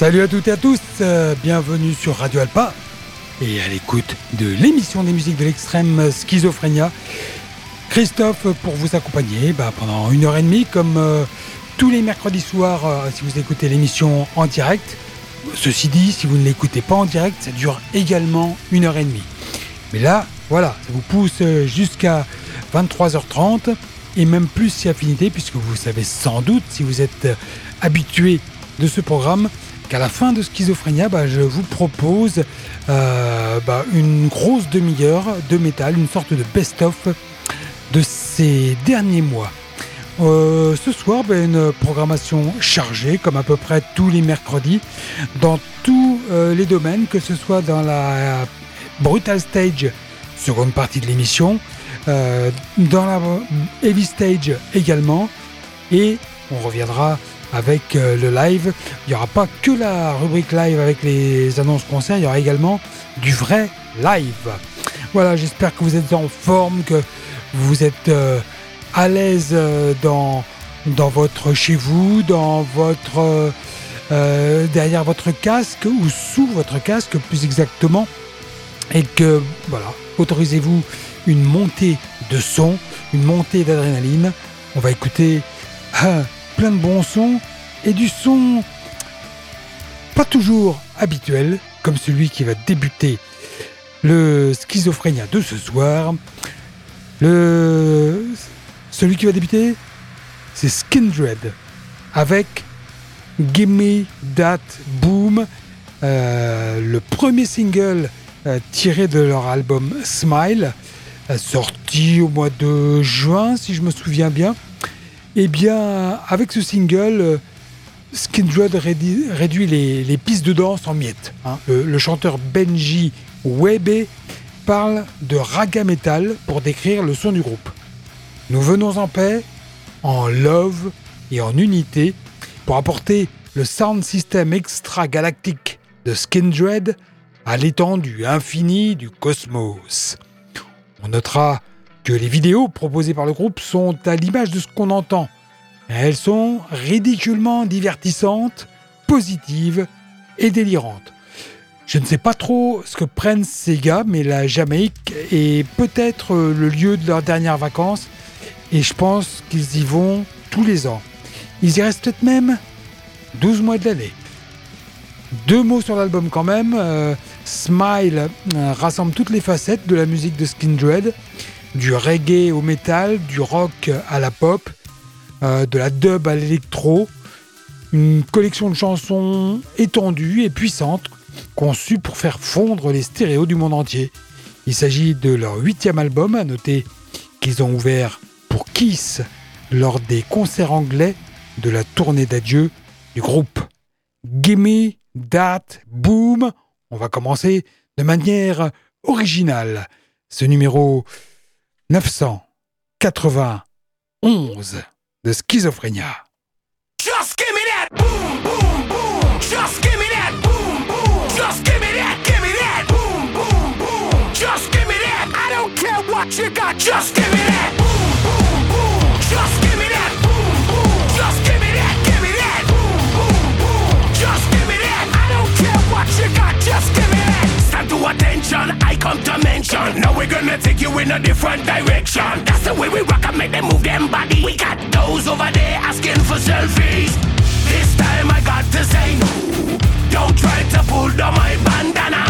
Salut à toutes et à tous, euh, bienvenue sur Radio Alpa et à l'écoute de l'émission des musiques de l'extrême Schizophrénia. Christophe pour vous accompagner bah, pendant une heure et demie comme euh, tous les mercredis soirs euh, si vous écoutez l'émission en direct. Ceci dit, si vous ne l'écoutez pas en direct, ça dure également une heure et demie. Mais là, voilà, ça vous pousse jusqu'à 23h30 et même plus si affinité puisque vous savez sans doute si vous êtes habitué de ce programme qu'à la fin de Schizophrénia, bah, je vous propose euh, bah, une grosse demi-heure de métal, une sorte de best-of de ces derniers mois. Euh, ce soir, bah, une programmation chargée, comme à peu près tous les mercredis, dans tous euh, les domaines, que ce soit dans la Brutal Stage, seconde partie de l'émission, dans la Heavy Stage également, et on reviendra avec euh, le live. Il n'y aura pas que la rubrique live avec les annonces concerts, il y aura également du vrai live. Voilà, j'espère que vous êtes en forme, que vous êtes euh, à l'aise euh, dans, dans votre chez vous, dans votre derrière votre casque ou sous votre casque plus exactement, et que voilà, autorisez-vous une montée de son, une montée d'adrénaline. On va écouter plein de bons sons et du son pas toujours habituel, comme celui qui va débuter le schizophrénia de ce soir. Le... Celui qui va débuter, c'est Skindred avec Gimme That Boom, euh, le premier single euh, tiré de leur album Smile, euh, sorti au mois de juin, si je me souviens bien. Eh bien, avec ce single, euh, Skindred réduit les, pistes de danse en miettes. Hein. Le, chanteur Benji Webe parle de raga metal pour décrire le son du groupe. Nous venons en paix, en love et en unité pour apporter le sound system extra-galactique de Skindred à l'étendue infinie du cosmos. On notera que les vidéos proposées par le groupe sont à l'image de ce qu'on entend. Elles sont ridiculement divertissantes, positives et délirantes. Je ne sais pas trop ce que prennent ces gars, mais la Jamaïque est peut-être le lieu de leurs dernières vacances et je pense qu'ils y vont tous les ans. Ils y restent peut-être même 12 mois de l'année. Deux mots sur l'album quand même. Euh, Smile euh, rassemble toutes les facettes de la musique de Skindred du reggae au métal, du rock à la pop, euh, de la dub à l'électro. Une collection de chansons étendues et puissantes, conçues pour faire fondre les stéréos du monde entier. Il s'agit de leur huitième album, à noter qu'ils ont ouvert pour Kiss lors des concerts anglais de la tournée d'adieu du groupe. Gimme That Boom. On va commencer de manière originale. Ce numéro 991 de Schizophrénia. Just give me that boom, boom, boom. Just give me that boom, boom. Just give me that, give me that boom, boom, boom. Just give me that. I don't care what you got. Just give me that I come to mention. Now we're gonna take you in a different direction. That's the way we rock and make them move them body. We got those over there asking for selfies. This time I got to say no. Don't try to pull down my bandana.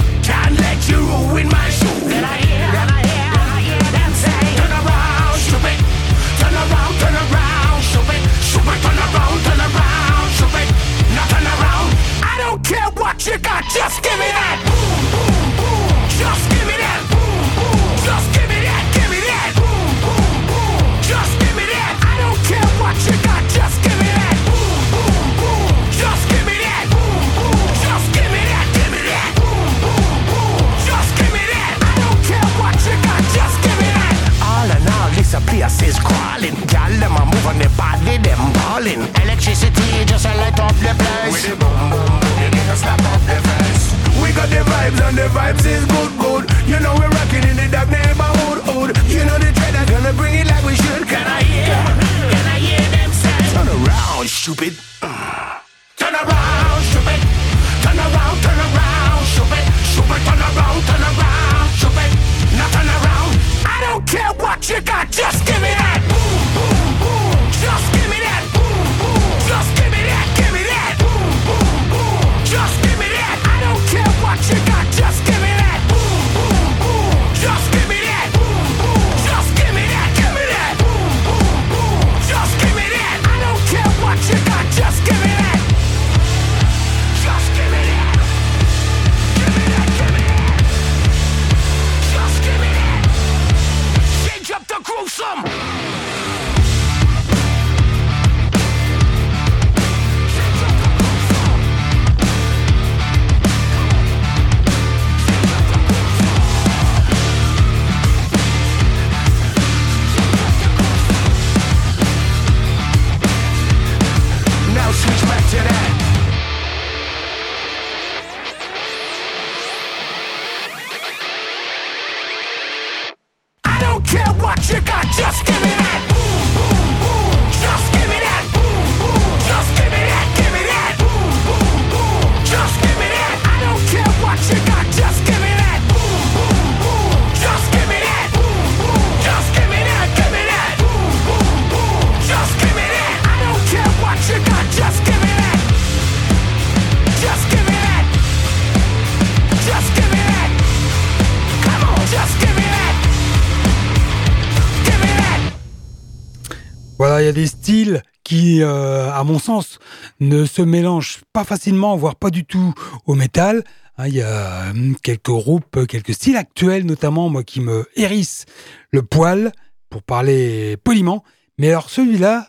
Se mélangent pas facilement, voire pas du tout au métal. Hein, il y a hum, quelques groupes, quelques styles actuels notamment, moi, qui me hérissent le poil, pour parler poliment. Mais alors celui-là,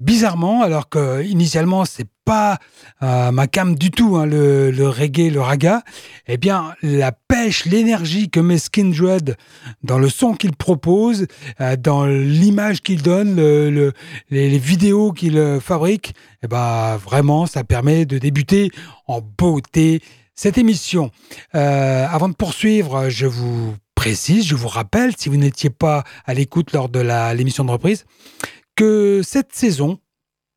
bizarrement, alors que initialement c'est pas euh, ma cam du tout, hein, le, reggae, le raga, eh bien la pêche, l'énergie que met Skindred dans le son qu'il propose, euh, dans l'image qu'il donne, les, vidéos qu'il euh, fabrique, eh ben vraiment ça permet de débuter en beauté cette émission. avant de poursuivre, je vous précise, je vous rappelle, si vous n'étiez pas à l'écoute lors de l'émission de reprise, que cette saison,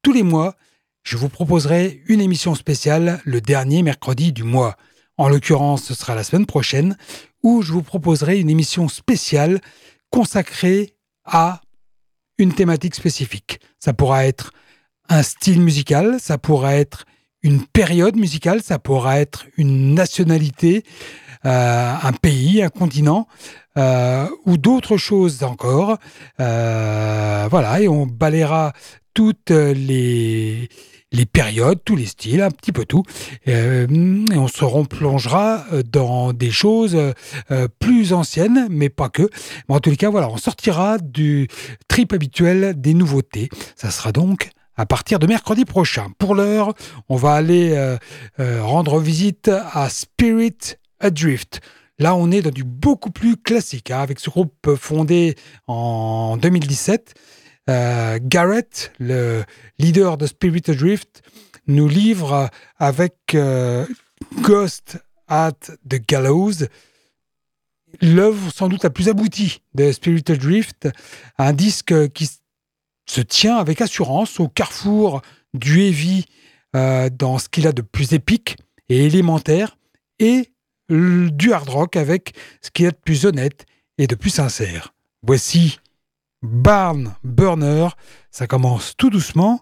tous les mois, je vous proposerai une émission spéciale le dernier mercredi du mois. En l'occurrence, ce sera la semaine prochaine, où je vous proposerai une émission spéciale consacrée à une thématique spécifique. Ça pourra être un style musical, ça pourra être une période musicale, ça pourra être une nationalité, euh, un pays, un continent, euh, ou d'autres choses encore. Euh, voilà, et on balayera toutes les, les périodes, tous les styles, un petit peu tout. et on se replongera dans des choses plus anciennes, mais pas que. Mais en tous les cas, voilà, on sortira du trip habituel des nouveautés. Ça sera donc à partir de mercredi prochain. Pour l'heure, on va aller rendre visite à Spirit Adrift. Là, on est dans du beaucoup plus classique, hein, avec ce groupe fondé en 2017. Euh, Garrett, le leader de Spirit Adrift, nous livre avec euh, Ghost at the Gallows l'œuvre sans doute la plus aboutie de Spirit Adrift, un disque qui se tient avec assurance au carrefour du heavy euh, dans ce qu'il a de plus épique et élémentaire et du hard rock avec ce qui est de plus honnête et de plus sincère. Voici Barn Burner. Ça commence tout doucement.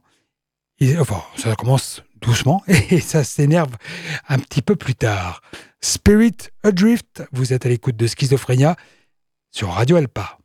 Enfin, ça commence doucement et ça s'énerve un petit peu plus tard. Spirit Adrift, vous êtes à l'écoute de Schizophrénia sur Radio Alpa.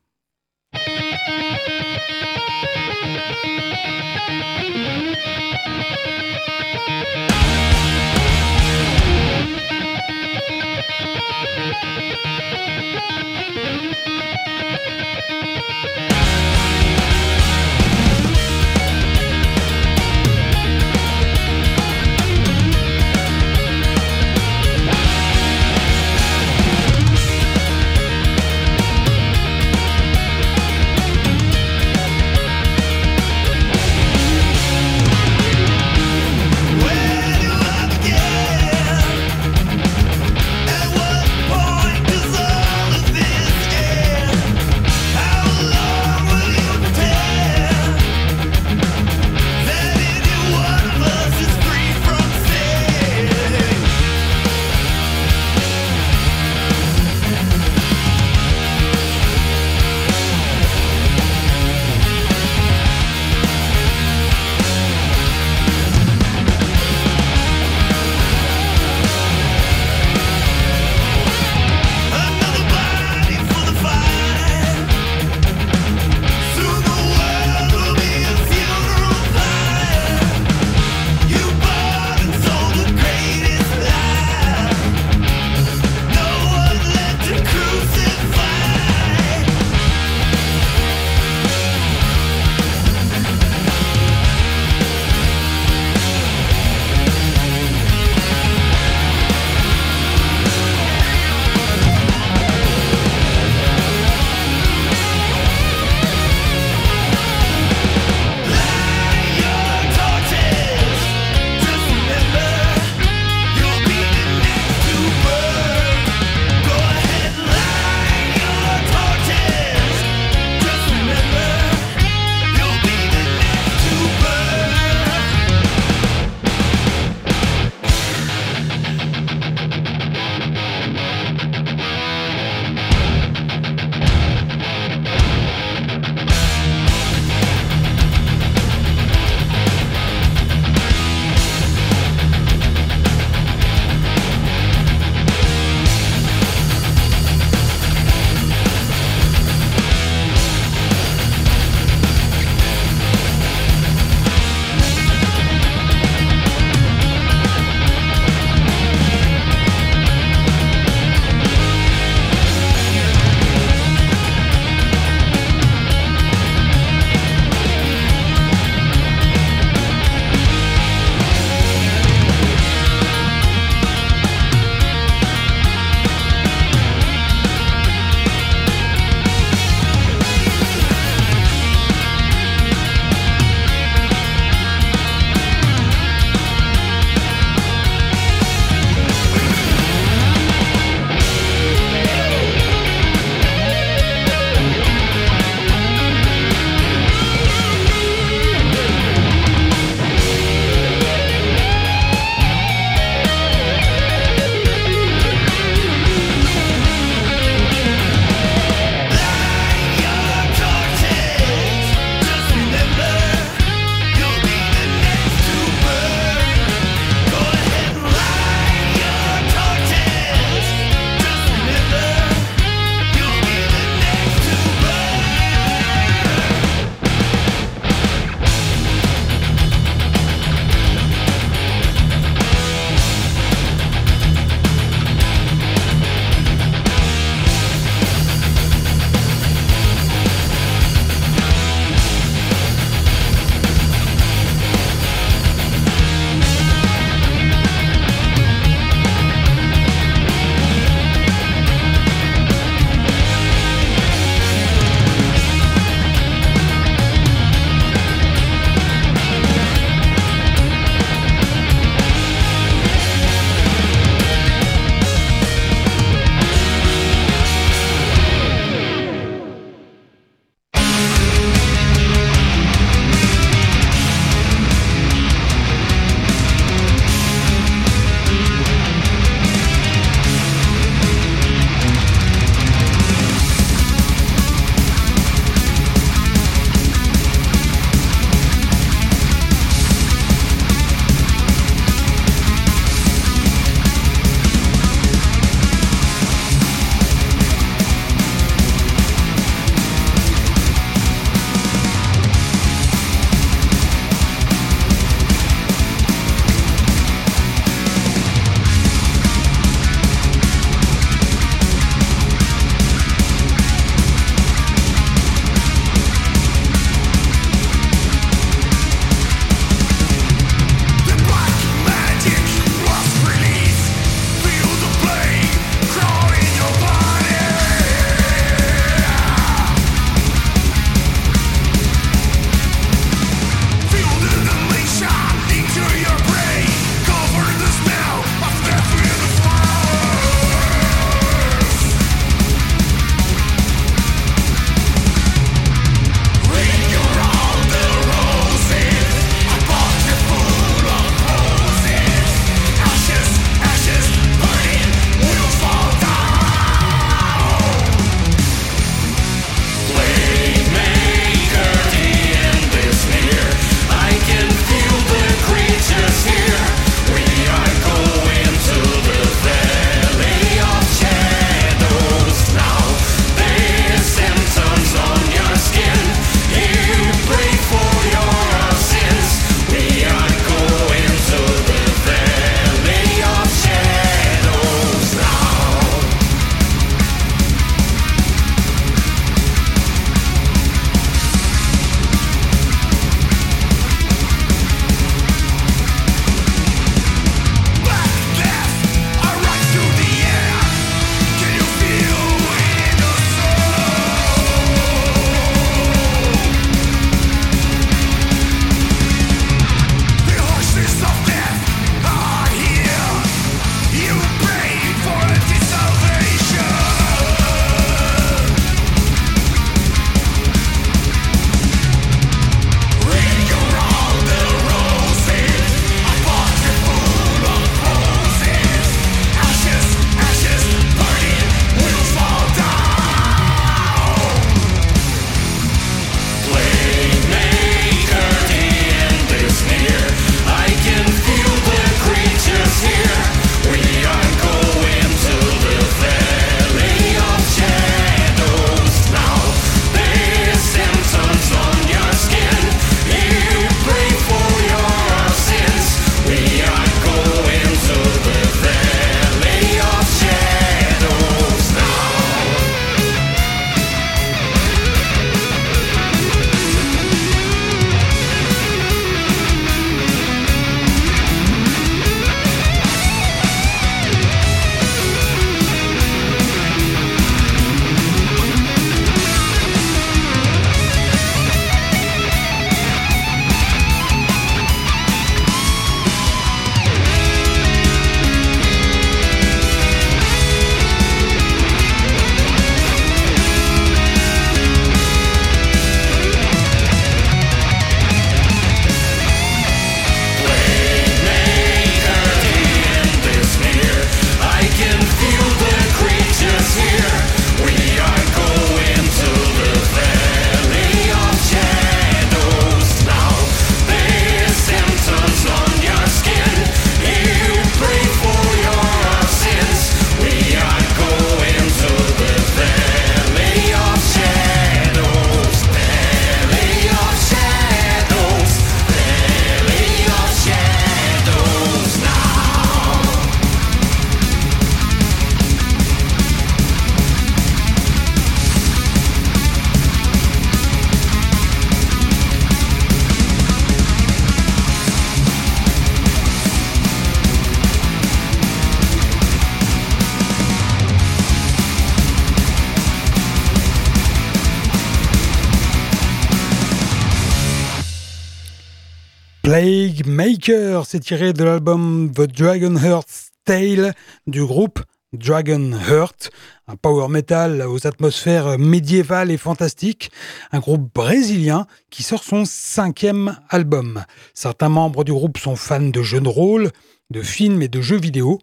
Plague Maker, c'est tiré de l'album The Dragon Heart's Tale du groupe Dragon Heart, un power metal aux atmosphères médiévales et fantastiques, un groupe brésilien qui sort son cinquième album. Certains membres du groupe sont fans de jeux de rôle, de films et de jeux vidéo.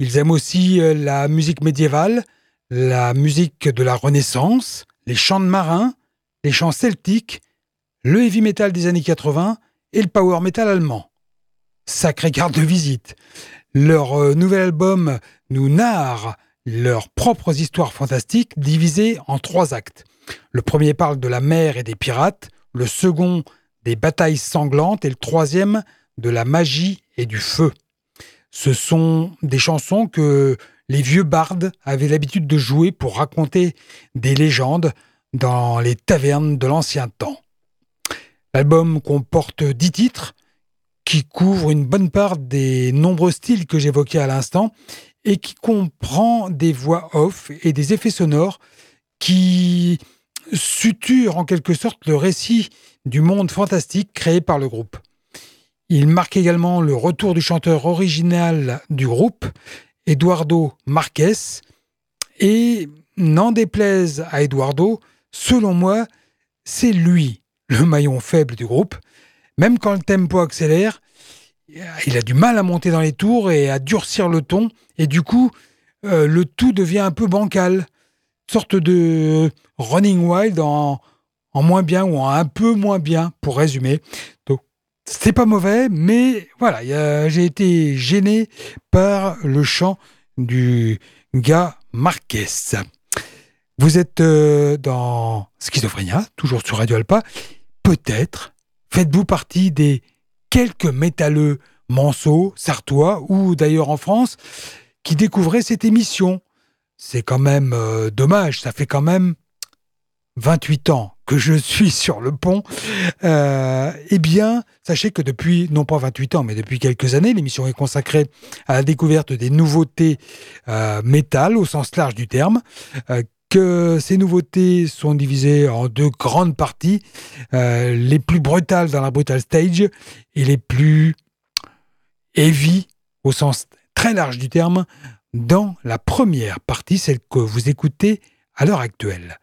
Ils aiment aussi euh, la musique médiévale, la musique de la Renaissance, les chants de marins, les chants celtiques, le heavy metal des années 80 et le power metal allemand. Sacrée carte de visite. Leur euh, nouvel album nous narre leurs propres histoires fantastiques divisées en trois actes. Le premier parle de la mer et des pirates, le second des batailles sanglantes et le troisième de la magie et du feu. Ce sont des chansons que les vieux bardes avaient l'habitude de jouer pour raconter des légendes dans les tavernes de l'ancien temps. L'album comporte dix titres qui couvrent une bonne part des nombreux styles que j'évoquais à l'instant et qui comprend des voix off et des effets sonores qui suturent en quelque sorte le récit du monde fantastique créé par le groupe. Il marque également le retour du chanteur original du groupe, Eduardo Marquez, et n'en déplaise à Eduardo, selon moi, c'est lui le maillon faible du groupe. Même quand le tempo accélère, il a du mal à monter dans les tours et à durcir le ton. Et du coup, euh, le tout devient un peu bancal. sorte de running wild en, moins bien ou en un peu moins bien, pour résumer. Donc, c'est pas mauvais, mais voilà, j'ai été gêné par le chant du gars Marquez. Vous êtes euh, dans Schizophrénia, toujours sur Radio Alpa peut-être faites-vous partie des quelques métalleux manceaux, sartois ou d'ailleurs en France qui découvraient cette émission. C'est quand même euh, dommage, ça fait quand même 28 ans que je suis sur le pont, euh, eh bien, sachez que depuis, non pas 28 ans, mais depuis quelques années, l'émission est consacrée à la découverte des nouveautés métal au sens large du terme, que ces nouveautés sont divisées en deux grandes parties, euh, les plus brutales dans la brutal stage et les plus heavy au sens très large du terme dans la première partie, celle que vous écoutez à l'heure actuelle.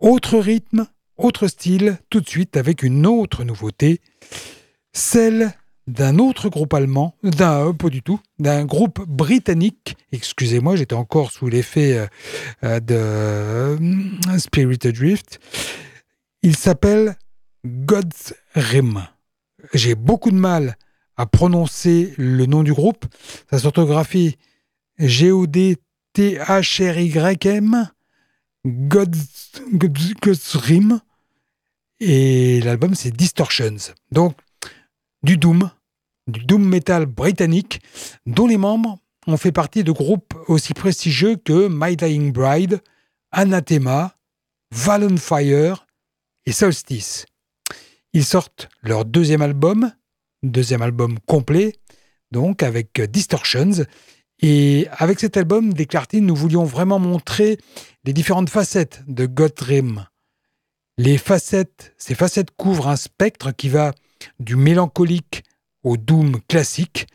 Autre rythme, autre style, tout de suite avec une autre nouveauté, celle d'un autre groupe allemand, d'un euh, pas du tout, d'un groupe britannique. Excusez-moi, j'étais encore sous l'effet euh, euh, de Spirit Adrift. Il s'appelle God's Rim. J'ai beaucoup de mal à prononcer le nom du groupe. Sa s'orthographie G-O-D-T-H-R-Y-M. God's, God's Rim. Et l'album, c'est Distortions. Donc, du Doom, du Doom Metal britannique, dont les membres ont fait partie de groupes aussi prestigieux que My Dying Bride, Anathema, Fire et Solstice. Ils sortent leur deuxième album, deuxième album complet, donc avec Distortions. Et avec cet album, déclare-t-il, nous voulions vraiment montrer les différentes facettes de Gothrim. Les facettes, ces facettes couvrent un spectre qui va du mélancolique doom classique.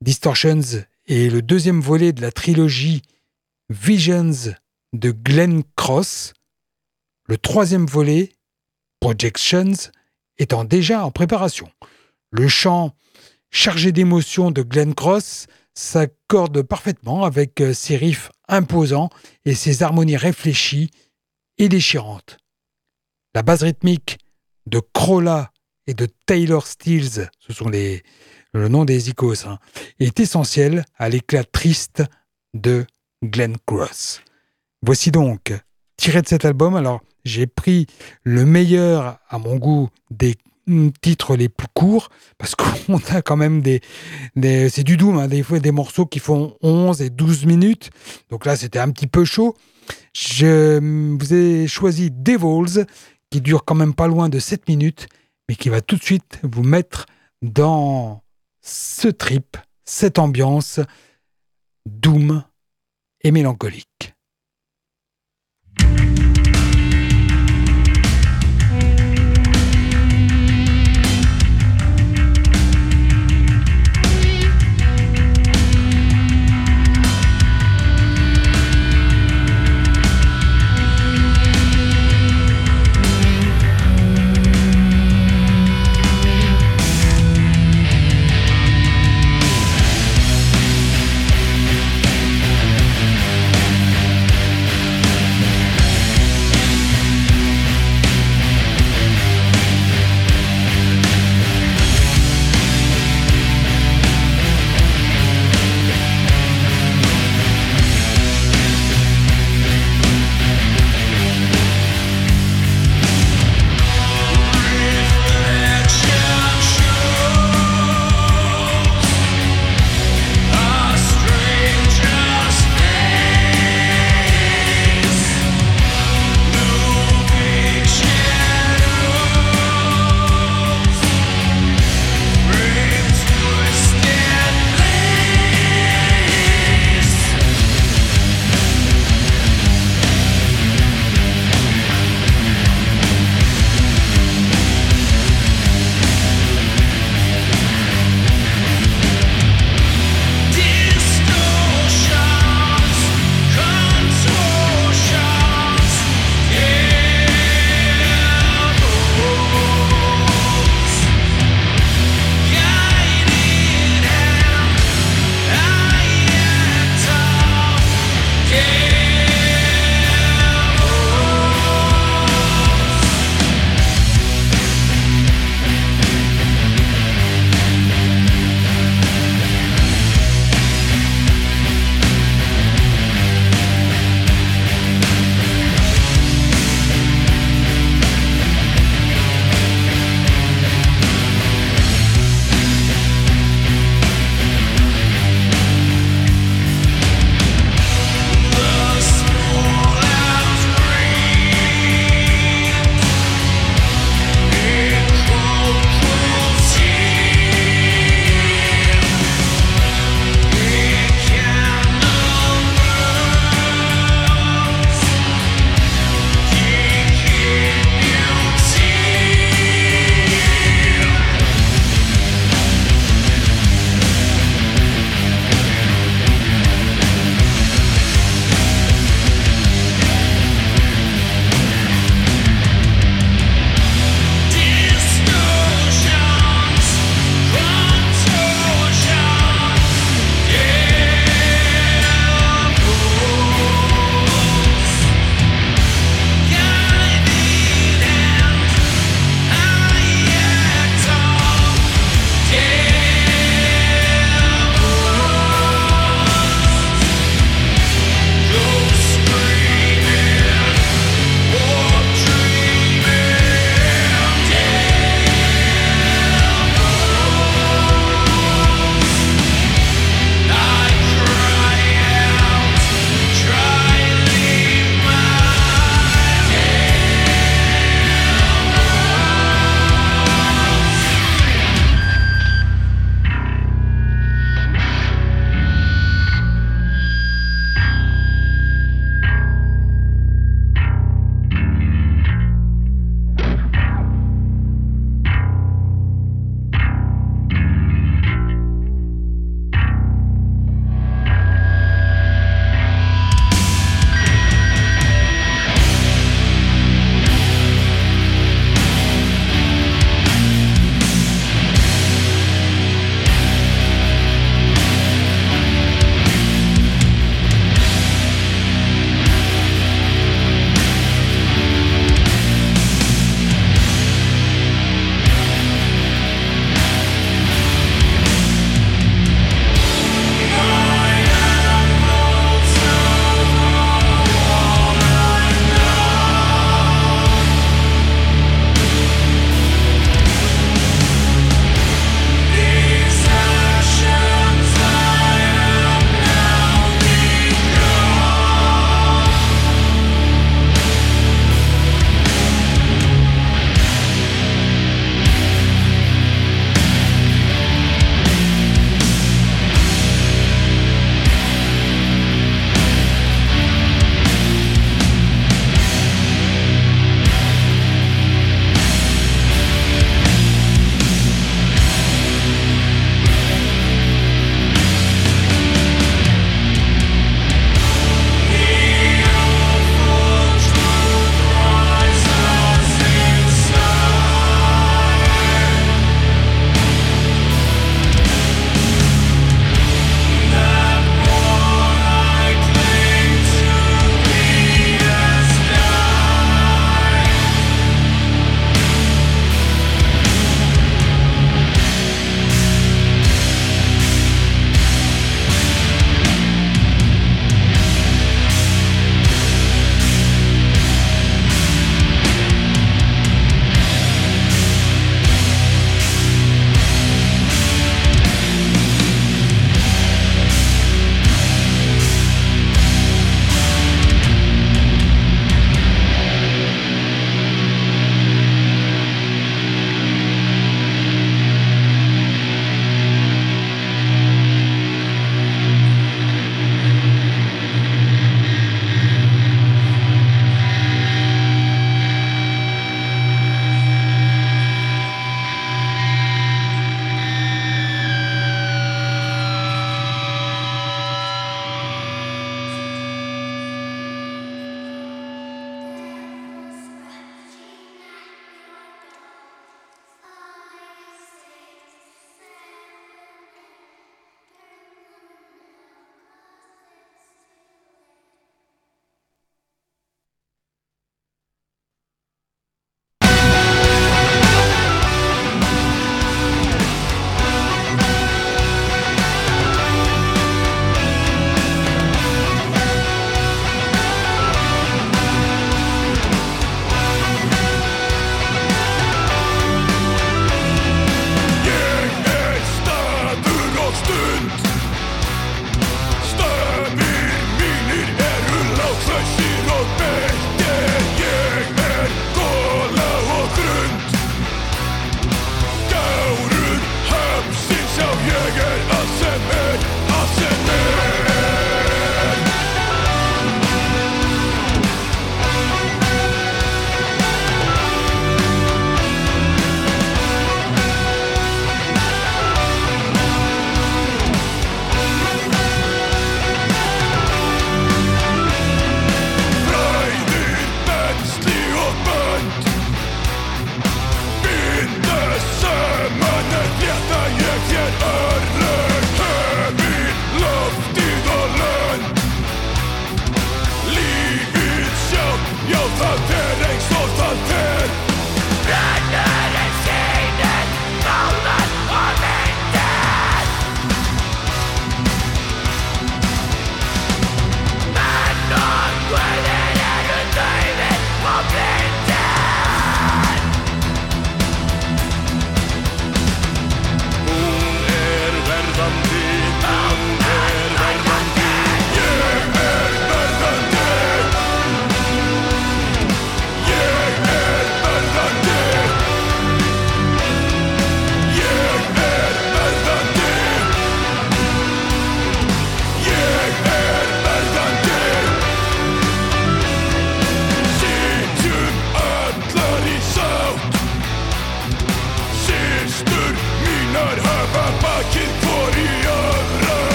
Distortions est le deuxième volet de la trilogie Visions de Glenn Cross. Le troisième volet, Projections, étant déjà en préparation. Le chant chargé d'émotion de Glenn Cross s'accorde parfaitement avec euh, ses riffs imposants et ses harmonies réfléchies et déchirantes. La base rythmique de Crolla et de Taylor Steels, ce sont les, le nom des icos, hein, est essentiel à l'éclat triste de Glenn Cross. Voici donc, tiré de cet album, alors j'ai pris le meilleur à mon goût des titres les plus courts, parce qu'on a quand même des... des c'est du doom, hein, des fois des morceaux qui font 11 et 12 minutes, donc là c'était un petit peu chaud. Je vous ai choisi Devils, qui dure quand même pas loin de 7 minutes, mais qui va tout de suite vous mettre dans ce trip, cette ambiance doom et mélancolique.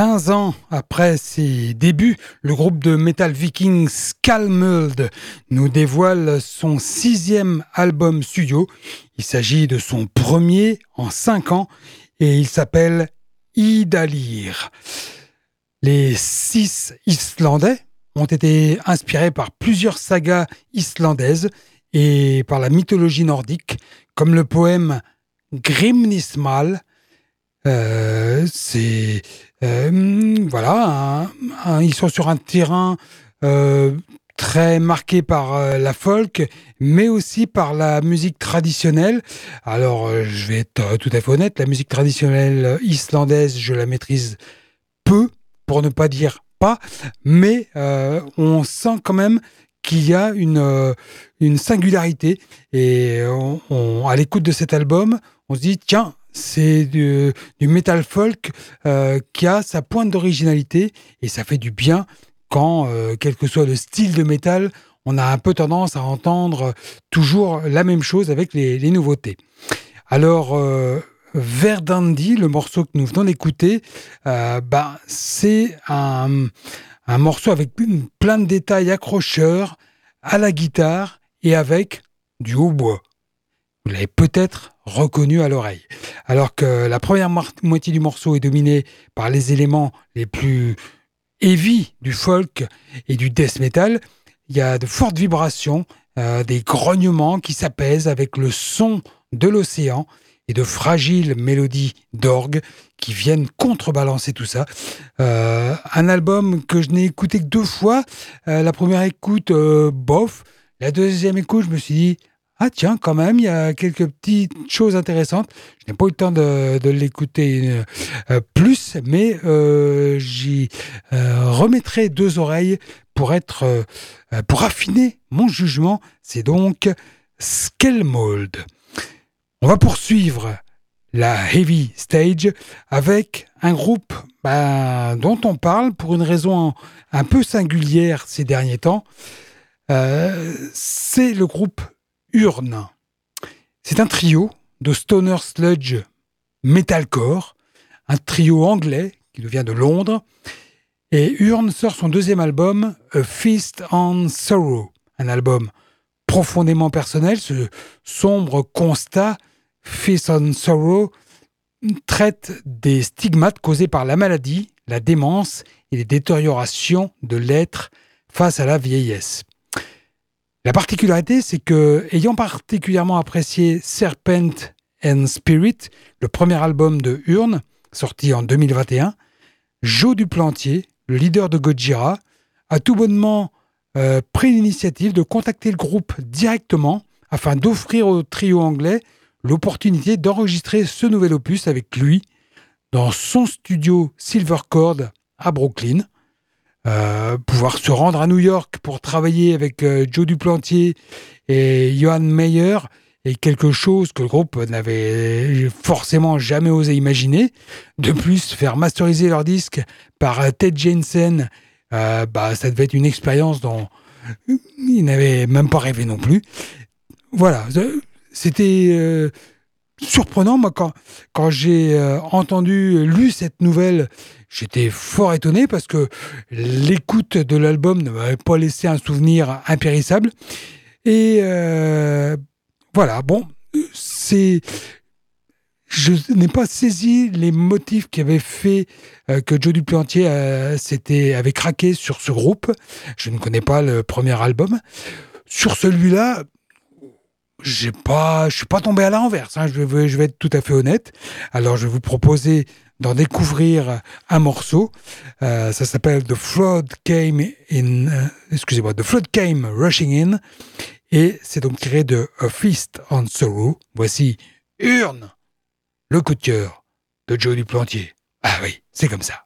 15 ans après ses débuts, le groupe de metal viking Skalmuld nous dévoile son sixième album studio. Il s'agit de son premier en 5 ans et il s'appelle Idalir. Les six Islandais ont été inspirés par plusieurs sagas islandaises et par la mythologie nordique, comme le poème Grimnismal. Euh, c'est euh, voilà, ils sont sur un terrain euh, très marqué par euh, la folk, mais aussi par la musique traditionnelle. Alors, je vais être tout à fait honnête, la musique traditionnelle islandaise, je la maîtrise peu, pour ne pas dire pas, mais on sent quand même qu'il y a une, une singularité. Et à l'écoute de cet album, on se dit, tiens, c'est du, metal folk euh, qui a sa pointe d'originalité et ça fait du bien quand, euh, quel que soit le style de métal, on a un peu tendance à entendre toujours la même chose avec les, nouveautés. Alors, euh, Verdandi, le morceau que nous venons d'écouter, bah, c'est un, un morceau avec plein de détails accrocheurs à la guitare et avec du hautbois. Vous l'avez peut-être reconnu à l'oreille. Alors que la première moitié du morceau est dominée par les éléments les plus heavy du folk et du death metal, il y a de fortes vibrations, euh, des grognements qui s'apaisent avec le son de l'océan et de fragiles mélodies d'orgue qui viennent contrebalancer tout ça. Euh, un album que je n'ai écouté que deux fois. Euh, la première écoute, bof. La deuxième écoute, je me suis dit, ah tiens, quand même, il y a quelques petites choses intéressantes. Je n'ai pas eu le temps de, l'écouter euh, plus, mais euh, j'y euh, remettrai deux oreilles pour être, pour affiner mon jugement. C'est donc Skellmold. On va poursuivre la Heavy Stage avec un groupe ben, dont on parle pour une raison un peu singulière ces derniers temps. c'est le groupe Urne. C'est un trio de stoner sludge metalcore, un trio anglais qui vient de Londres. Et Urne sort son deuxième album, A Feast on Sorrow, un album profondément personnel. Ce sombre constat, Feast on Sorrow, traite des stigmates causés par la maladie, la démence et les détériorations de l'être face à la vieillesse. La particularité, c'est que, ayant particulièrement apprécié Serpent and Spirit, le premier album de Urne, sorti en 2021, Joe Duplantier, le leader de Gojira, a tout bonnement euh, pris l'initiative de contacter le groupe directement afin d'offrir au trio anglais l'opportunité d'enregistrer ce nouvel opus avec lui dans son studio Silvercord à Brooklyn. Euh, pouvoir se rendre à New York pour travailler avec euh, Joe Duplantier et Johan Meyer est quelque chose que le groupe n'avait forcément jamais osé imaginer. De plus, faire masteriser leur disque par Ted Jensen, euh, bah, ça devait être une expérience dont il n'avait même pas rêvé non plus. Voilà, c'était surprenant. Moi, quand j'ai entendu, lu cette nouvelle, J'étais fort étonné parce que l'écoute de l'album ne m'avait pas laissé un souvenir impérissable. Et euh, voilà, bon, c'est. Je n'ai pas saisi les motifs qui avaient fait euh, que Joe Duplantier euh, avait craqué sur ce groupe. Je ne connais pas le premier album. Sur celui-là, j'ai pas, je suis pas tombé à l'inverse. Hein, je, vais, je vais être tout à fait honnête. Alors, je vais vous proposer d'en découvrir un morceau. Euh, ça s'appelle The Flood Came in, euh, excusez-moi, The Flood Came Rushing In, et c'est donc tiré de A Feast on Sorrow. Voici Urne, le coup de cœur de Joe Duplantier. Ah oui, c'est comme ça.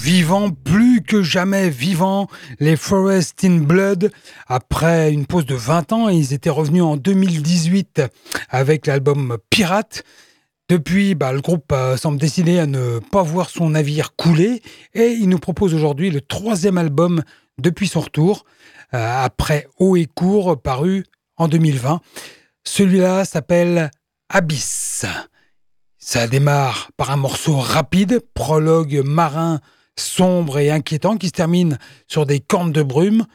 Vivants, plus que jamais vivants, les Forest in Blood. Après une pause de 20 ans, ils étaient revenus en 2018 avec l'album Pirate. Depuis, bah, le groupe euh, semble décidé à ne pas voir son navire couler et il nous propose aujourd'hui le troisième album depuis son retour, euh, après Haut et Court, paru en 2020. Celui-là s'appelle Abyss. Ça démarre par un morceau rapide, prologue marin sombre et inquiétant qui se termine sur des cornes de brume.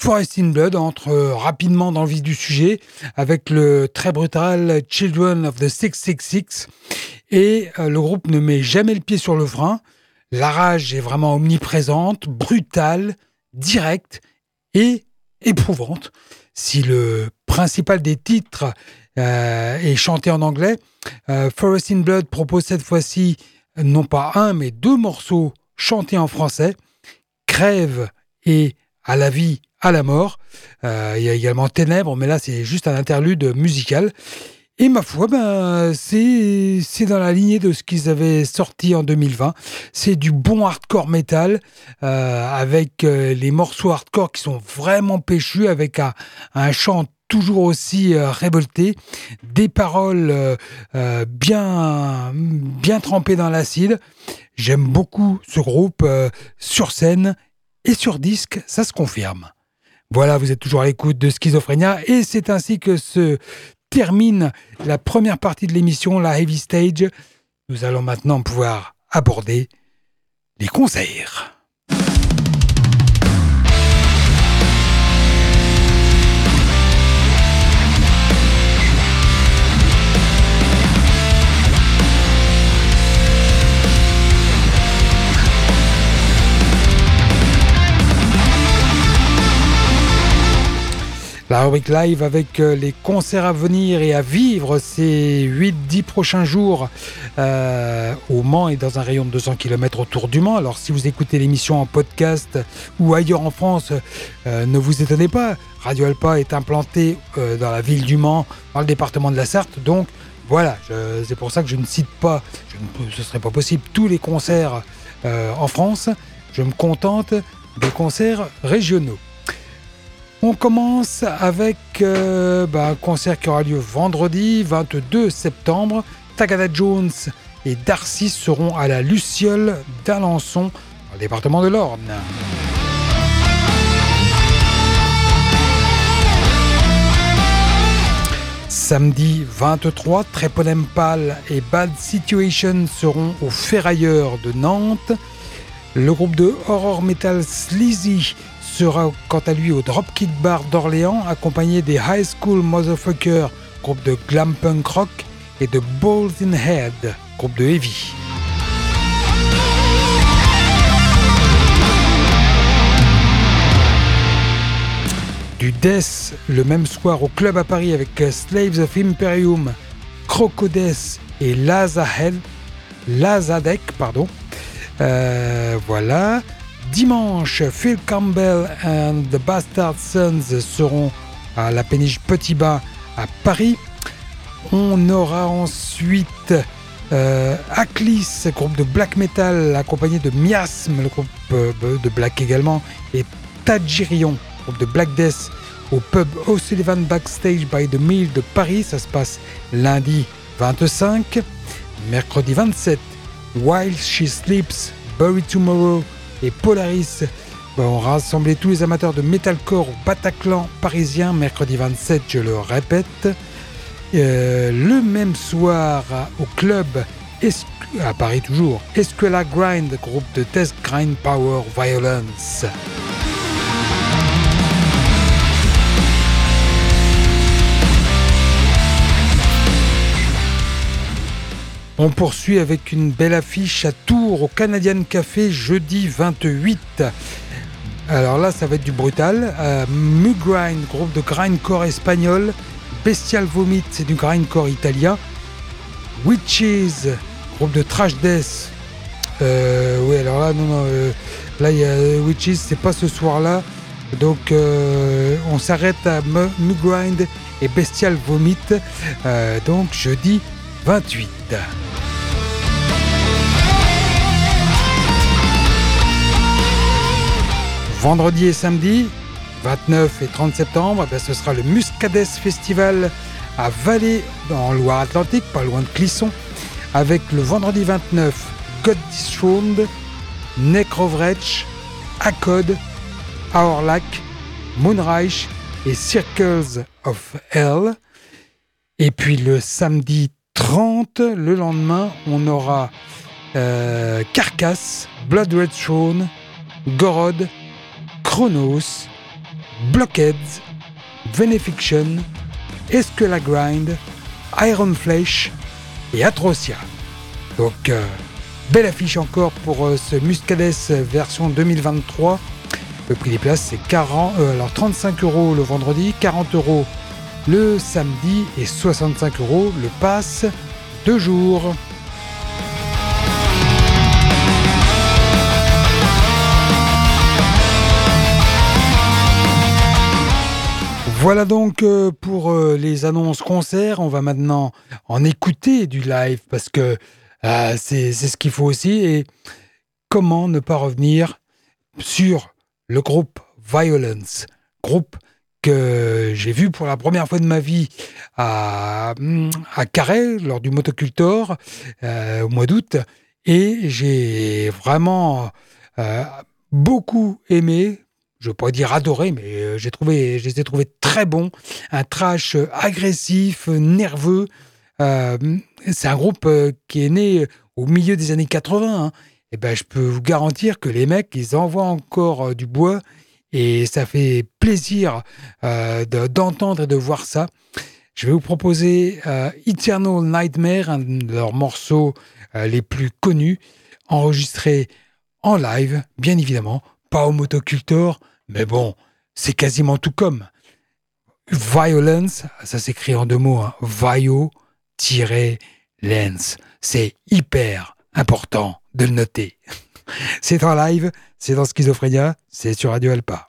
Forest in Blood entre rapidement dans le vif du sujet avec le très brutal Children of the 666 et euh, le groupe ne met jamais le pied sur le frein. La rage est vraiment omniprésente, brutale, directe et éprouvante. Si le principal des titres euh, est chanté en anglais, euh, Forest in Blood propose cette fois-ci non pas un, mais deux morceaux chantés en français, Crève et À la vie, à la mort. Euh, il y a également Ténèbres, mais là c'est juste un interlude musical. Et ma foi, ben, c'est, dans la lignée de ce qu'ils avaient sorti en 2020. C'est du bon hardcore metal, euh, avec les morceaux hardcore qui sont vraiment péchus, avec un chant toujours aussi euh, révolté, des paroles euh, euh, bien, bien trempées dans l'acide. J'aime beaucoup ce groupe sur scène et sur disque, ça se confirme. Voilà, vous êtes toujours à l'écoute de Schizophrénia et c'est ainsi que se termine la première partie de l'émission, la Heavy Stage. Nous allons maintenant pouvoir aborder les concerts. La rubrique live avec euh, les concerts à venir et à vivre ces 8-10 prochains jours euh, au Mans et dans un rayon de 200 km autour du Mans. Alors si vous écoutez l'émission en podcast ou ailleurs en France, euh, ne vous étonnez pas. Radio Alpa est implanté dans la ville du Mans, dans le département de la Sarthe. Donc voilà, c'est pour ça que je ne cite pas, ce ne serait pas possible, tous les concerts en France. Je me contente des concerts régionaux. On commence avec euh, bah, un concert qui aura lieu vendredi 22 septembre. Tagada Jones et Darcy seront à la Luciole d'Alençon, dans le département de l'Orne. Samedi 23, Trépolempal et Bad Situation seront au Ferrailleur de Nantes. Le groupe de horror metal Sleazy sera quant à lui au Dropkick Bar d'Orléans, accompagné des High School Motherfuckers, groupe de glam punk rock, et de Balls in Head, groupe de heavy. Du Death le même soir au club à Paris avec Slaves of Imperium, Crocodes et Lazadek pardon. Euh, voilà. Dimanche, Phil Campbell and the Bastard Sons seront à la péniche Petit Bas à Paris. On aura ensuite euh, Aklis, groupe de black metal accompagné de Miasme, le groupe euh, de black également, et Tadjirion, groupe de black death au pub O'Sullivan Backstage by the Mill de Paris. Ça se passe lundi 25. Mercredi 27, While She Sleeps, Bury Tomorrow et Polaris ont rassemblé tous les amateurs de metalcore au Bataclan parisien mercredi 27, je le répète. Euh, le même soir au club à Paris toujours, Escuela Grind, groupe de Test Grind Power Violence. On poursuit avec une belle affiche à Tours au Canadian Café jeudi 28. Alors là, ça va être du brutal. Euh, Mugrind, groupe de grindcore espagnol. Bestial Vomit, c'est du grindcore italien. Witches, groupe de trash death. Euh, oui, alors là, non, non. Euh, là, il y a Witches, c'est pas ce soir-là. Donc, on s'arrête à Mugrind et Bestial Vomit. donc, jeudi 28. Vendredi et samedi, 29 et 30 septembre, eh ce sera le Muscades Festival à Vallée, dans Loire-Atlantique, pas loin de Clisson, avec le vendredi 29, God Dethroned, Necrovretch, Akkad, Aorlak, Moonreich et Circles of Hell. Et puis le samedi 30, le lendemain, on aura euh, Carcass, Blood Red Throne, Gorod, Chronos, Blockheads, Venefiction, Escula Grind, Iron Flesh et Atrocia. Donc, euh, belle affiche encore pour euh, ce Muscades version 2023. Le prix des places, c'est 40, alors 35 euros le vendredi, 40 euros le samedi et 65 euros le pass de jour. Voilà donc euh, pour euh, les annonces concerts. On va maintenant en écouter du live parce que euh, c'est ce qu'il faut aussi. Et comment ne pas revenir sur le groupe Violence, groupe que j'ai vu pour la première fois de ma vie à, à Carré lors du Motocultor au mois d'août. Et j'ai vraiment beaucoup aimé, je pourrais dire adoré, mais euh, j'ai trouvé, je les ai trouvés très bons. Un trash agressif, nerveux. Euh, c'est un groupe euh, qui est né au milieu des années 80. Hein. Et ben, je peux vous garantir que les mecs, ils envoient encore du bois et ça fait plaisir d'entendre et de voir ça. Je vais vous proposer Eternal Nightmare, un de leurs morceaux les plus connus, enregistré en live, bien évidemment, pas au motocultor, mais bon, c'est quasiment tout comme. Violence, ça s'écrit en deux mots, hein, Vio-lens. C'est hyper important de le noter. c'est en live, c'est dans Schizophrénia, c'est sur Radio Alpa.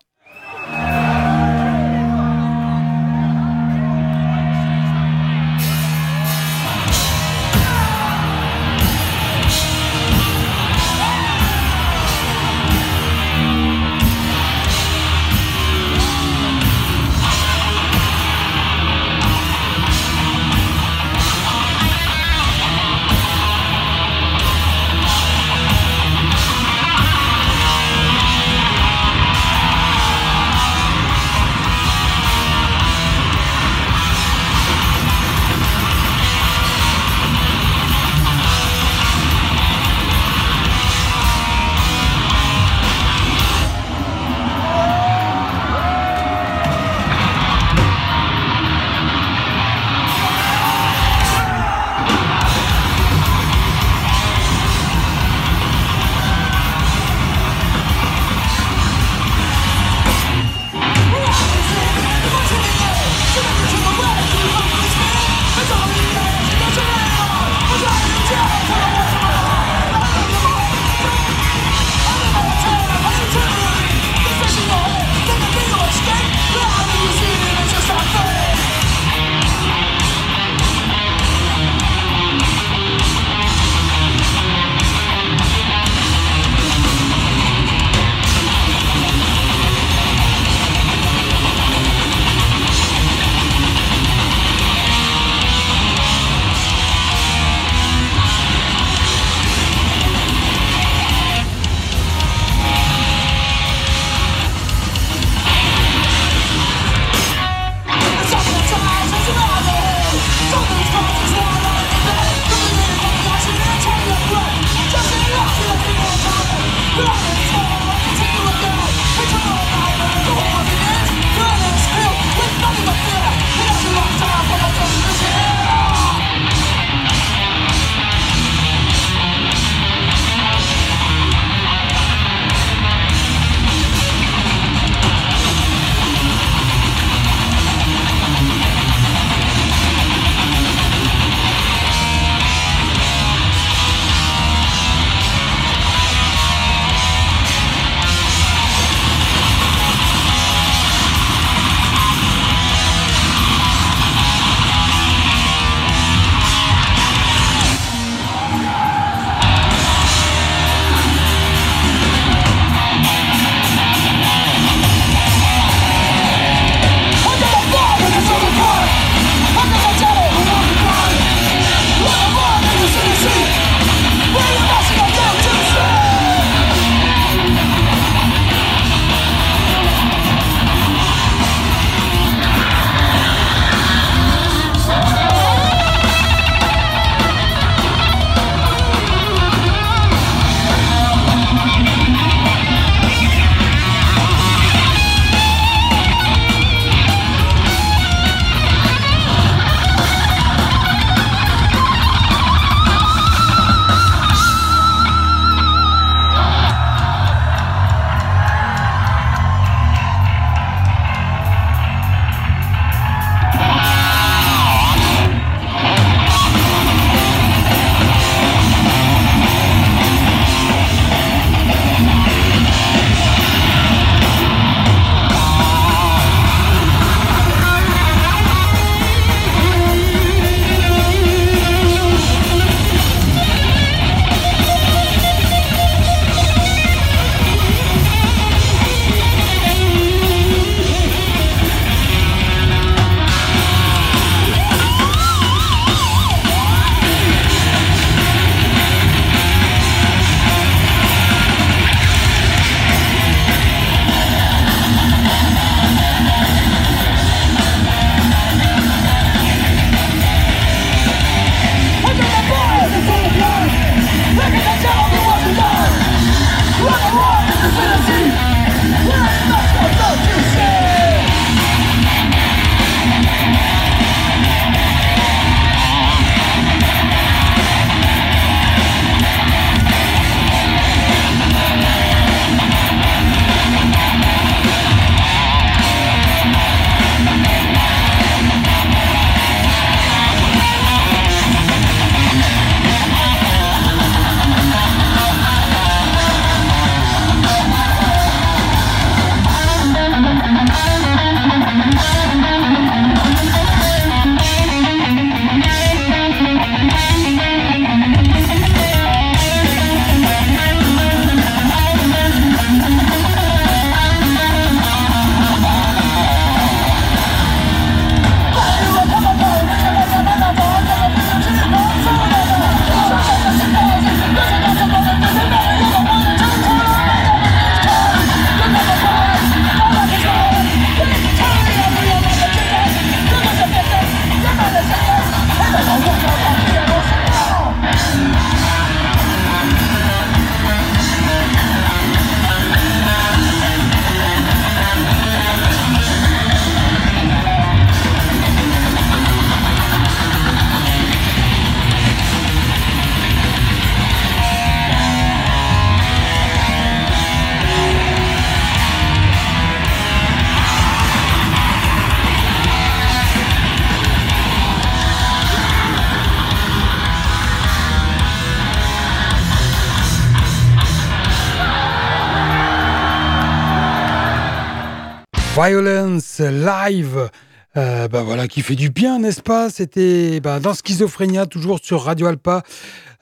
Violence Live. Euh, bah voilà, qui fait du bien, n'est-ce pas? C'était bah, dans Schizophrénia, toujours sur Radio Alpa,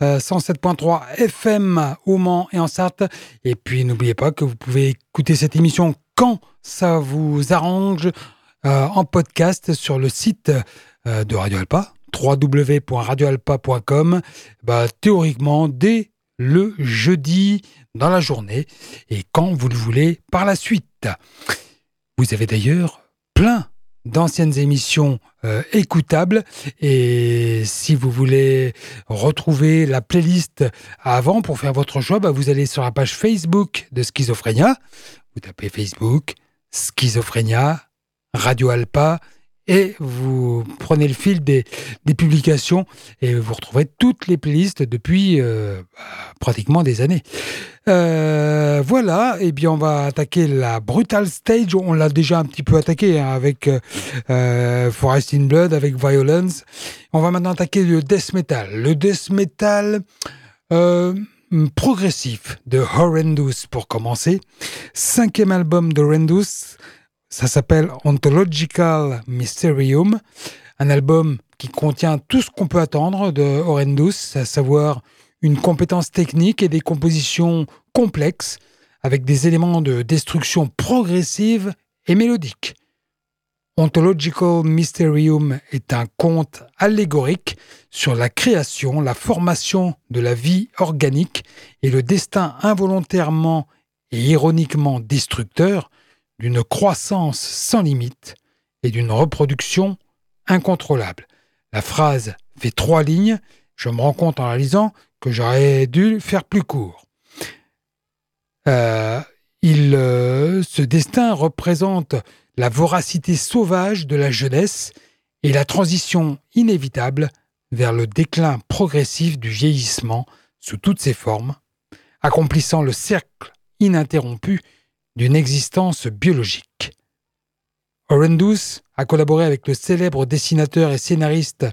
107.3 FM au Mans et en Sarthe. Et puis n'oubliez pas que vous pouvez écouter cette émission quand ça vous arrange euh, en podcast sur le site euh, de Radio Alpa, www.radioalpa.com. Bah, théoriquement, dès le jeudi dans la journée et quand vous le voulez par la suite. Vous avez d'ailleurs plein d'anciennes émissions euh, écoutables. Et si vous voulez retrouver la playlist avant pour faire votre choix, bah, vous allez sur la page Facebook de Schizophrénia, vous tapez Facebook, Schizophrénia, Radio Alpa, et vous prenez le fil des, publications et vous retrouverez toutes les playlists depuis euh, bah, pratiquement des années. Euh, voilà, et eh bien on va attaquer la Brutal Stage. On l'a déjà un petit peu attaqué hein, avec euh, Forest in Blood, avec Violence. On va maintenant attaquer le death metal. Le death metal progressif de Horrendous pour commencer. Cinquième album de Horrendous ça s'appelle Ontological Mysterium, un album qui contient tout ce qu'on peut attendre de Horrendous, à savoir une compétence technique et des compositions complexes avec des éléments de destruction progressive et mélodique. Ontological Mysterium est un conte allégorique sur la création, la formation de la vie organique et le destin involontairement et ironiquement destructeur d'une croissance sans limite et d'une reproduction incontrôlable. La phrase fait trois lignes, je me rends compte en la lisant que j'aurais dû faire plus court. Euh, il, euh, ce destin représente la voracité sauvage de la jeunesse et la transition inévitable vers le déclin progressif du vieillissement sous toutes ses formes, accomplissant le cercle ininterrompu d'une existence biologique. Horrendous a collaboré avec le célèbre dessinateur et scénariste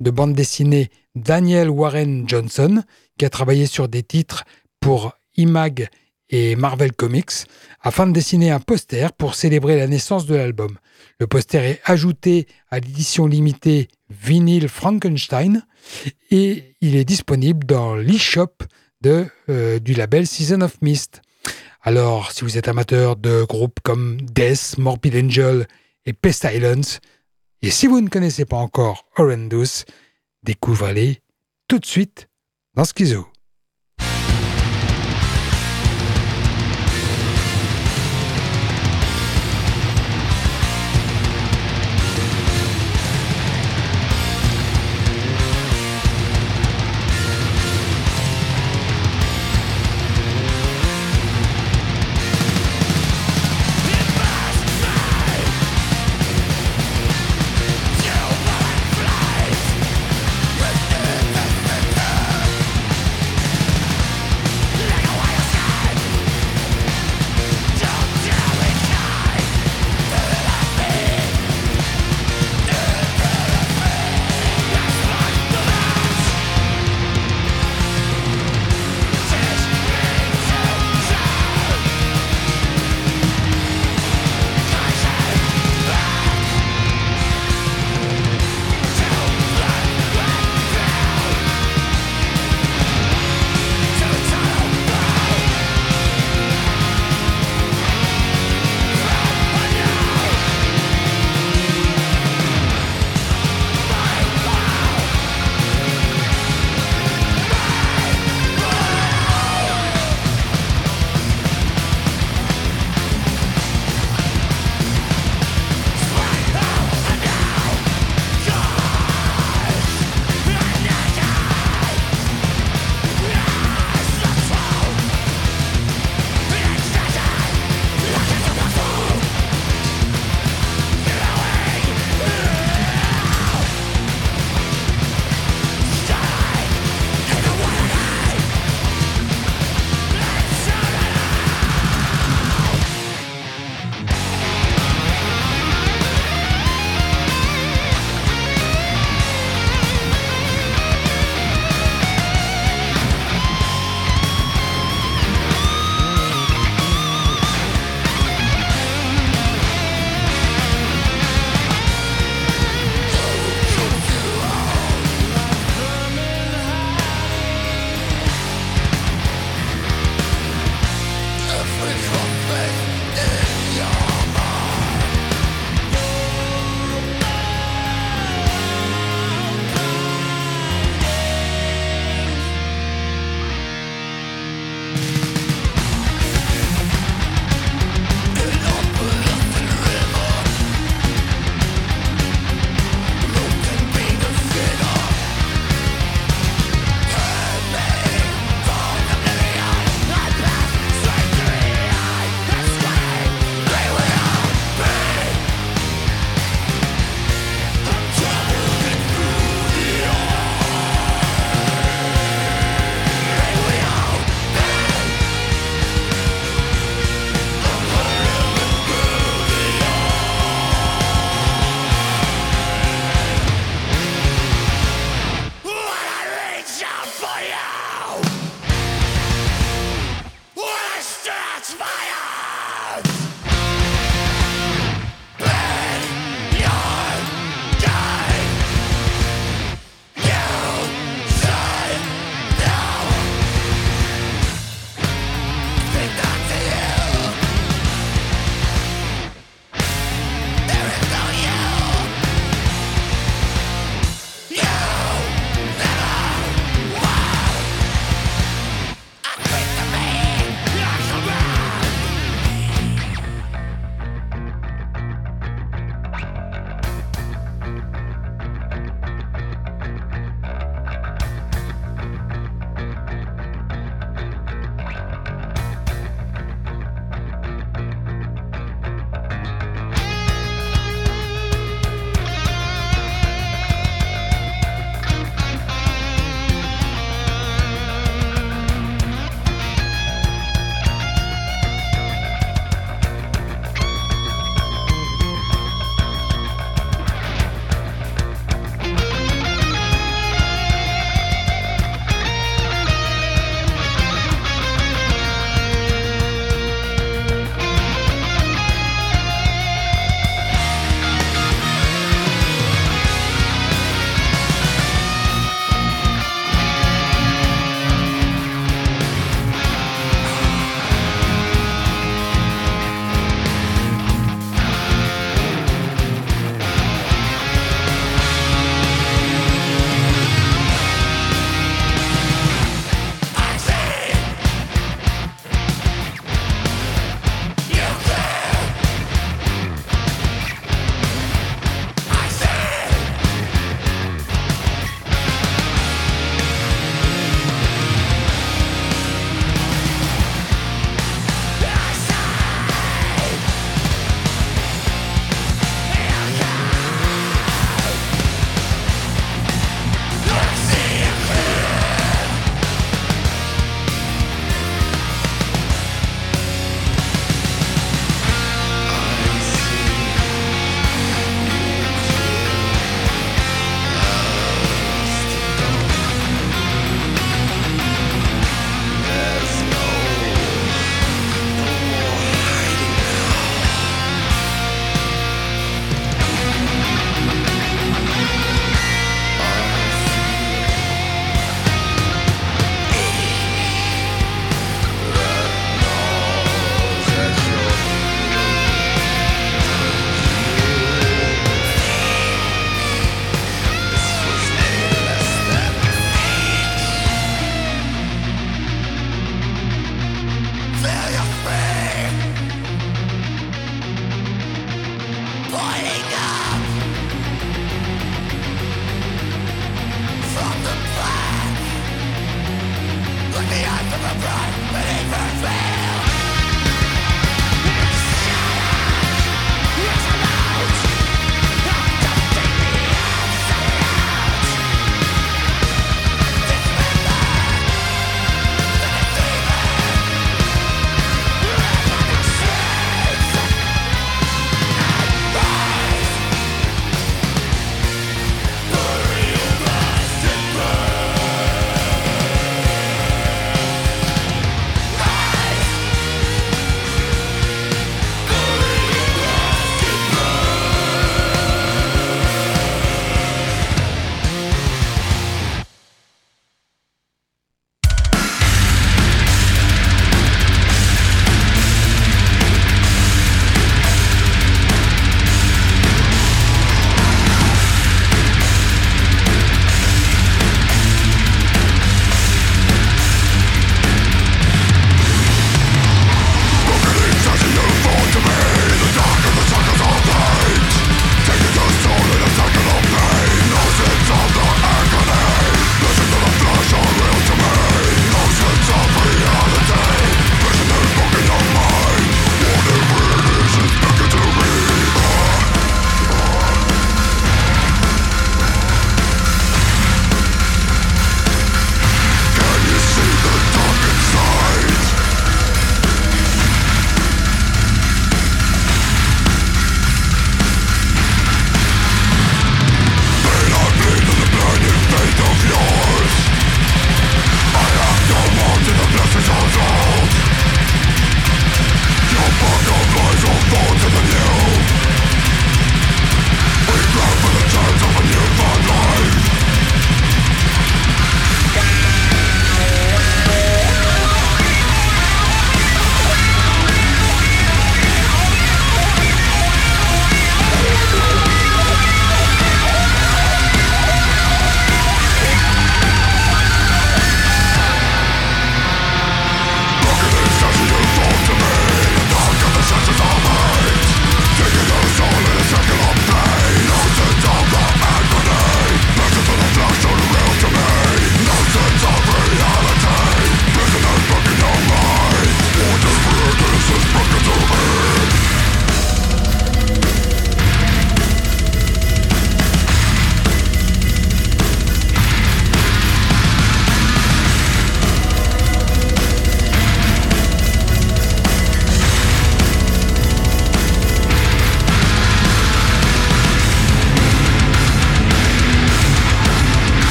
de bande dessinée Daniel Warren Johnson, qui a travaillé sur des titres pour Imag et Marvel Comics, afin de dessiner un poster pour célébrer la naissance de l'album. Le poster est ajouté à l'édition limitée Vinyl Frankenstein et il est disponible dans l'e-shop euh, du label Season of Mist. Alors, si vous êtes amateur de groupes comme Death, Morbid Angel et Pestilence, et si vous ne connaissez pas encore Horrendous, découvrez-les tout de suite dans Schizo.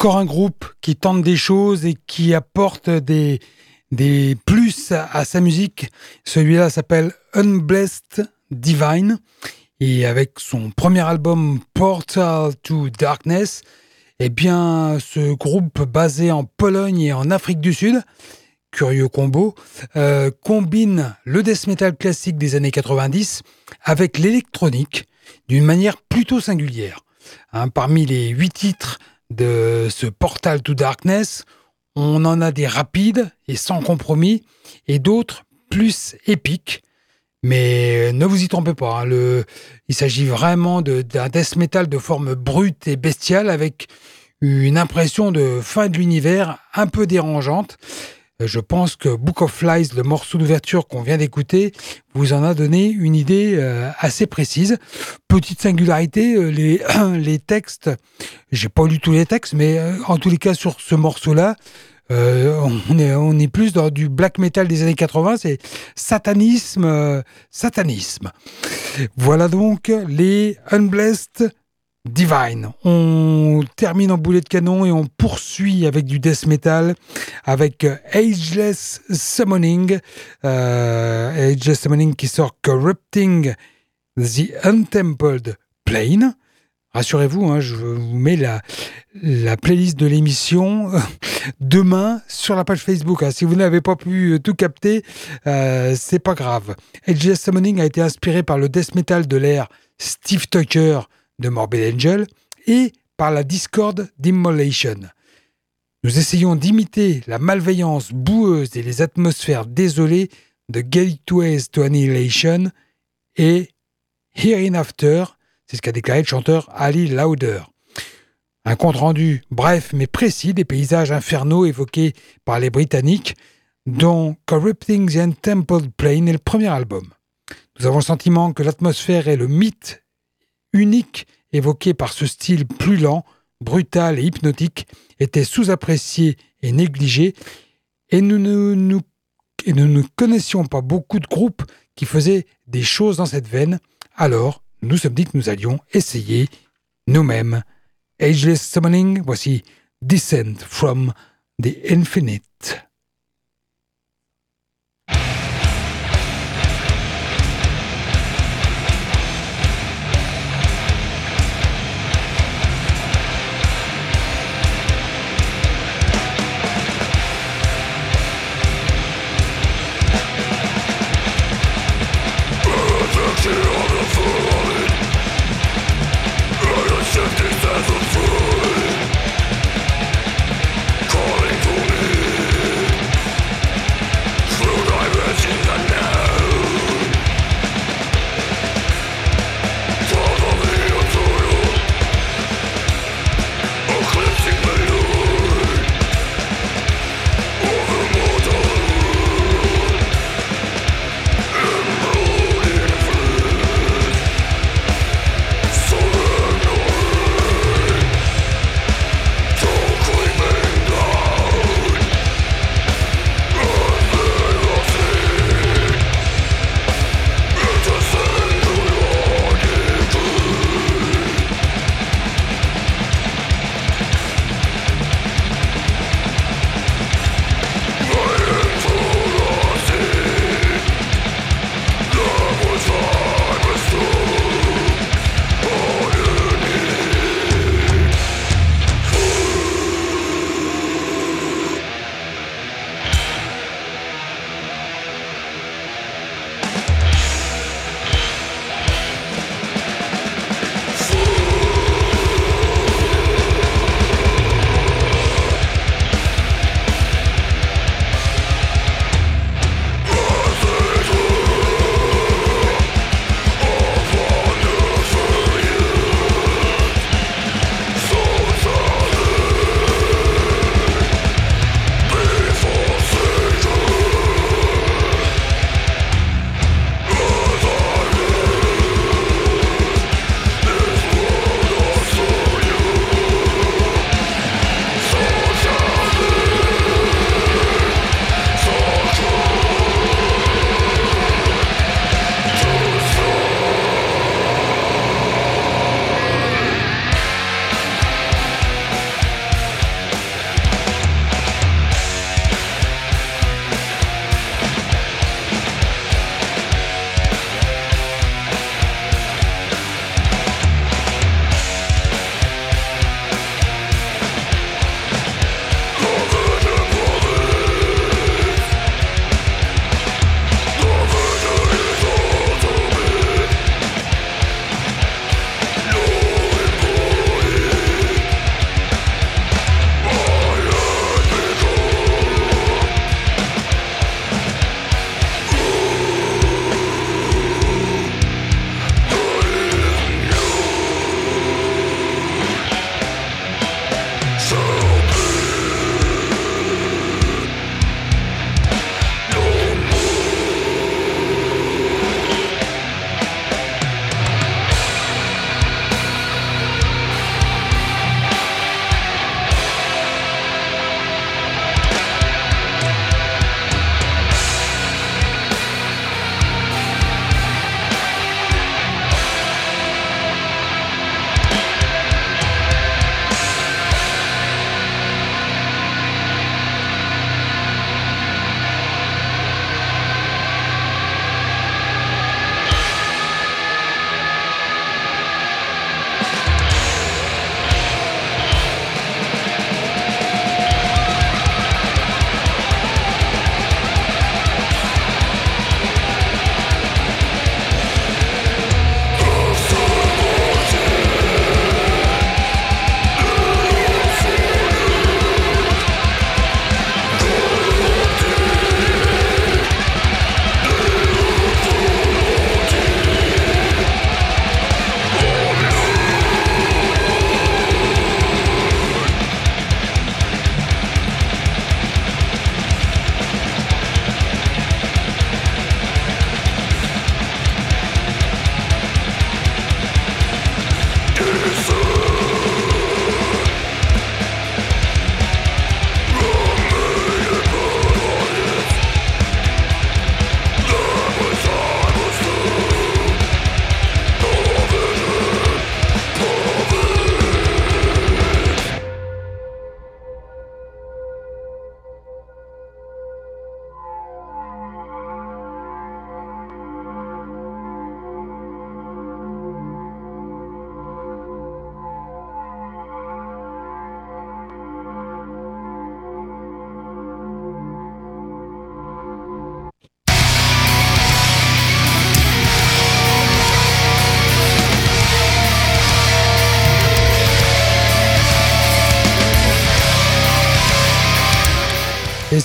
Encore un groupe qui tente des choses et qui apporte des, des plus à, sa musique. Celui-là s'appelle Unblessed Divine. Et avec son premier album Portal to Darkness, eh bien, ce groupe basé en Pologne et en Afrique du Sud, curieux combo, euh, combine le death metal classique des années 90 avec l'électronique d'une manière plutôt singulière. Hein, parmi les huit titres de ce Portal to Darkness, on en a des rapides et sans compromis, et d'autres plus épiques. Mais ne vous y trompez pas, hein, il s'agit vraiment d'un death metal de forme brute et bestiale avec une impression de fin de l'univers un peu dérangeante. Je pense que Book of Flies, le morceau d'ouverture qu'on vient d'écouter, vous en a donné une idée euh, assez précise. Petite singularité, euh, les, les textes, j'ai pas lu tous les textes, mais euh, en tous les cas sur ce morceau-là, on, est, on est plus dans du black metal des années 80, c'est satanisme, satanisme. Voilà donc les Unblessed Divine. On termine en boulet de canon et on poursuit avec du death metal, avec euh, Ageless Summoning. Euh, Ageless Summoning qui sort Corrupting the Untempled Plane. Rassurez-vous, hein, je vous mets la, la playlist de l'émission demain sur la page Facebook. Hein. Si vous n'avez pas pu tout capter, euh, c'est pas grave. Ageless Summoning a été inspiré par le death metal de l'ère Steve Tucker de Morbid Angel et par la Discord d'Immolation. Nous essayons d'imiter la malveillance boueuse et les atmosphères désolées de Gateways to Annihilation et Herein After, c'est ce qu'a déclaré le chanteur Ali Lauder. Un compte-rendu bref mais précis des paysages infernaux évoqués par les Britanniques, dont Corrupting the Temple Plane est le premier album. Nous avons le sentiment que l'atmosphère est le mythe unique évoqué par ce style plus lent, brutal et hypnotique était sous-apprécié et négligé, et nous ne, connaissions pas beaucoup de groupes qui faisaient des choses dans cette veine, alors nous sommes dit que nous allions essayer nous-mêmes. Ageless Summoning, voici Descent from the Infinite.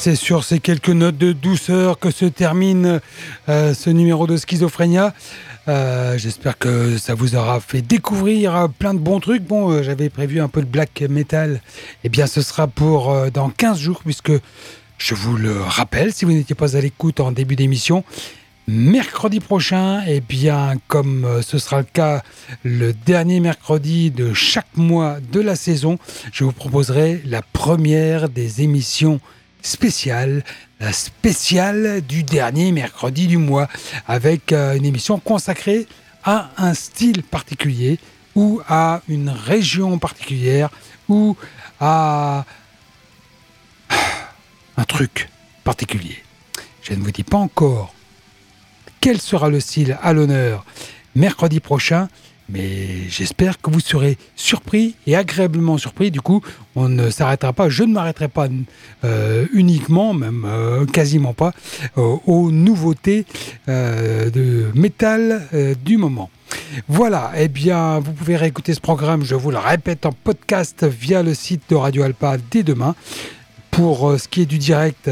C'est sur ces quelques notes de douceur que se termine euh, ce numéro de Schizophrénia. Euh, j'espère que ça vous aura fait découvrir plein de bons trucs. Bon, euh, j'avais prévu un peu de black metal. Eh bien, ce sera pour dans 15 jours, puisque je vous le rappelle, si vous n'étiez pas à l'écoute en début d'émission, mercredi prochain, eh bien, comme ce sera le cas le dernier mercredi de chaque mois de la saison, je vous proposerai la première des émissions spéciale, la spéciale du dernier mercredi du mois, avec euh, une émission consacrée à un style particulier ou à une région particulière ou à un truc particulier. Je ne vous dis pas encore quel sera le style à l'honneur mercredi prochain, mais j'espère que vous serez surpris et agréablement surpris. Du coup, on ne s'arrêtera pas, je ne m'arrêterai pas euh, uniquement, même euh, quasiment pas, euh, aux nouveautés de métal du moment. Voilà, eh bien, vous pouvez réécouter ce programme, je vous le répète, en podcast via le site de Radio Alpa dès demain. Pour ce qui est du direct,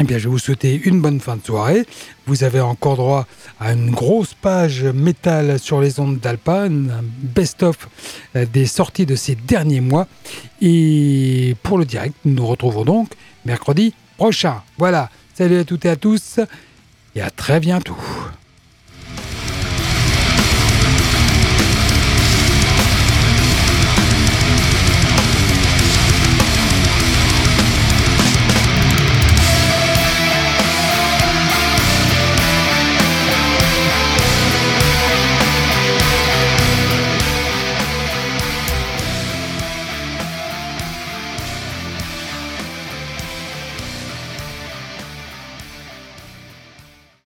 eh bien, je vous souhaiter une bonne fin de soirée. Vous avez encore droit à une grosse page métal sur les ondes d'Alpine, un best-of euh, des sorties de ces derniers mois. Et pour le direct, nous nous retrouvons donc mercredi prochain. Voilà, salut à toutes et à tous et à très bientôt.